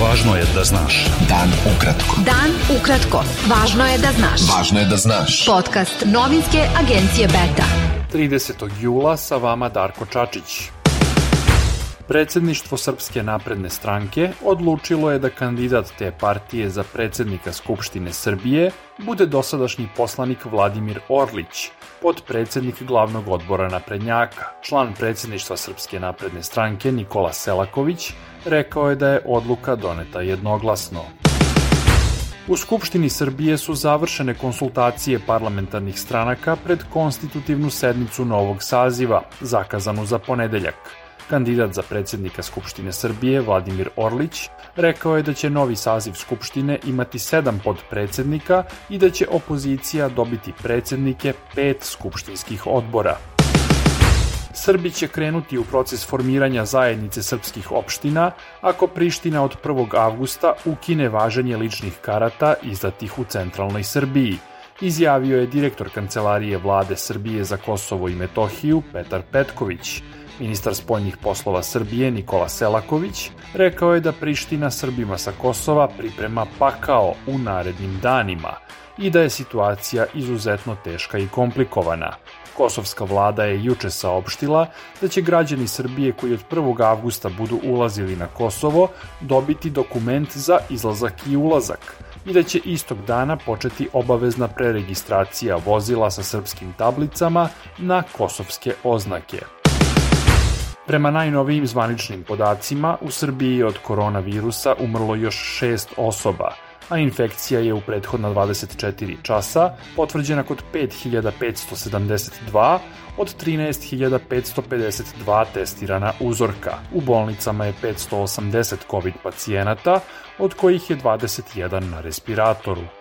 Važno je da znaš. Dan ukratko. Dan ukratko. Važno je da znaš. Važno je da znaš. Podcast novinske agencije Beta. 30. jula sa vama Darko Čačić. Predsedništvo Srpske napredne stranke odlučilo je da kandidat te partije za predsednika Skupštine Srbije bude dosadašnji poslanik Vladimir Orlić, podpredsednik glavnog odbora naprednjaka. Član predsedništva Srpske napredne stranke Nikola Selaković rekao je da je odluka doneta jednoglasno. U Skupštini Srbije su završene konsultacije parlamentarnih stranaka pred konstitutivnu sednicu novog saziva, zakazanu za ponedeljak. Kandidat za predsednika Skupštine Srbije, Vladimir Orlić, rekao je da će novi saziv Skupštine imati sedam podpredsednika i da će opozicija dobiti predsednike pet skupštinskih odbora. Srbi će krenuti u proces formiranja zajednice srpskih opština ako Priština od 1. avgusta ukine važenje ličnih karata izdatih u centralnoj Srbiji, izjavio je direktor Kancelarije vlade Srbije za Kosovo i Metohiju Petar Petković. Ministar spoljnih poslova Srbije Nikola Selaković rekao je da Priština Srbima sa Kosova priprema pakao u narednim danima i da je situacija izuzetno teška i komplikovana. Kosovska vlada je juče saopštila da će građani Srbije koji od 1. avgusta budu ulazili na Kosovo dobiti dokument za izlazak i ulazak i da će istog dana početi obavezna preregistracija vozila sa srpskim tablicama na kosovske oznake. Prema najnovijim zvaničnim podacima, u Srbiji od koronavirusa umrlo još šest osoba, a infekcija je u prethodna 24 časa potvrđena kod 5572 od 13.552 testirana uzorka. U bolnicama je 580 COVID pacijenata, od kojih je 21 na respiratoru.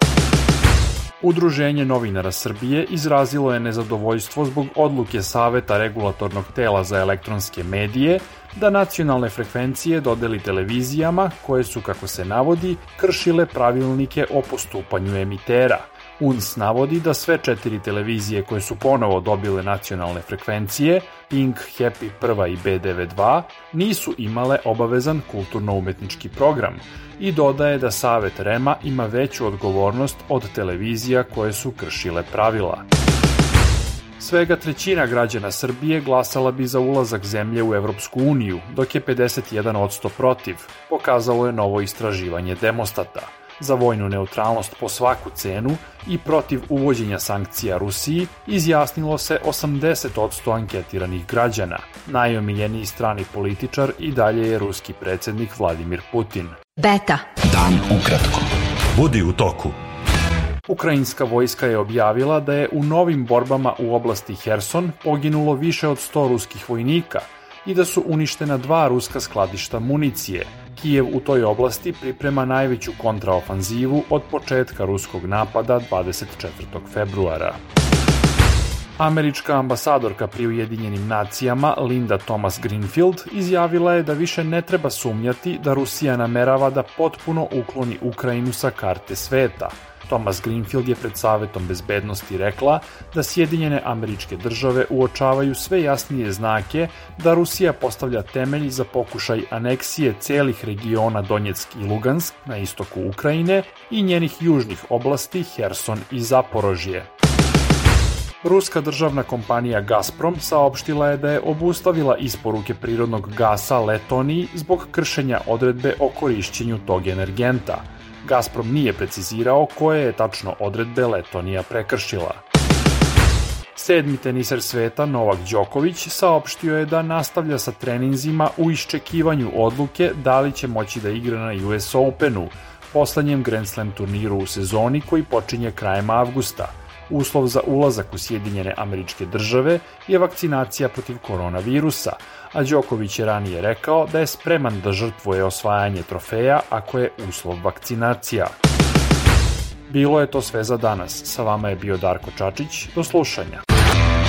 Udruženje novinara Srbije izrazilo je nezadovoljstvo zbog odluke Saveta regulatornog tela za elektronske medije da nacionalne frekvencije dodeli televizijama koje su, kako se navodi, kršile pravilnike o postupanju emitera – UNS navodi da sve četiri televizije koje su ponovo dobile nacionalne frekvencije, Pink, Happy 1 i B92, nisu imale obavezan kulturno-umetnički program i dodaje da Savet Rema ima veću odgovornost od televizija koje su kršile pravila. Svega trećina građana Srbije glasala bi za ulazak zemlje u Evropsku uniju, dok je 51% protiv, pokazalo je novo istraživanje Demostata za vojnu neutralnost po svaku cenu i protiv uvođenja sankcija Rusiji izjasnilo se 80% anketiranih građana. Najomiljeniji strani političar i dalje je ruski predsednik Vladimir Putin. Beta. Dan ukratko. Budi u toku. Ukrajinska vojska je objavila da je u novim borbama u oblasti Herson poginulo više od 100 ruskih vojnika i da su uništena dva ruska skladišta municije, Kijev u toj oblasti priprema najveću kontraofanzivu od početka ruskog napada 24. februara. Američka ambasadorka pri Ujedinjenim nacijama Linda Thomas Greenfield izjavila je da više ne treba sumnjati da Rusija namerava da potpuno ukloni Ukrajinu sa karte sveta – Thomas Greenfield je pred Savetom bezbednosti rekla da Sjedinjene američke države uočavaju sve jasnije znake da Rusija postavlja temelj za pokušaj aneksije celih regiona Donjeck i Lugansk na istoku Ukrajine i njenih južnih oblasti Herson i Zaporožje. Ruska državna kompanija Gazprom saopštila je da je obustavila isporuke prirodnog gasa Letoniji zbog kršenja odredbe o korišćenju tog energenta – Gazprom nije precizirao koje je tačno odredbe Letonija prekršila. Sedmi teniser sveta Novak Đoković saopštio je da nastavlja sa treninzima u iščekivanju odluke da li će moći da igra na US Openu, poslednjem Grand Slam turniru u sezoni koji počinje krajem avgusta. Uslov za ulazak u Sjedinjene američke države je vakcinacija protiv koronavirusa, a Đoković je ranije rekao da je spreman da žrtvuje osvajanje trofeja ako je uslov vakcinacija. Bilo je to sve za danas. Sa vama je bio Darko Čačić. Do slušanja.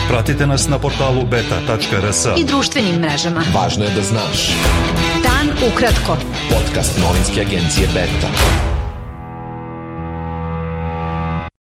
Pratite nas na portalu beta.rs i društvenim mrežama. Važno je da znaš. Dan ukratko. Podcast novinske agencije Beta.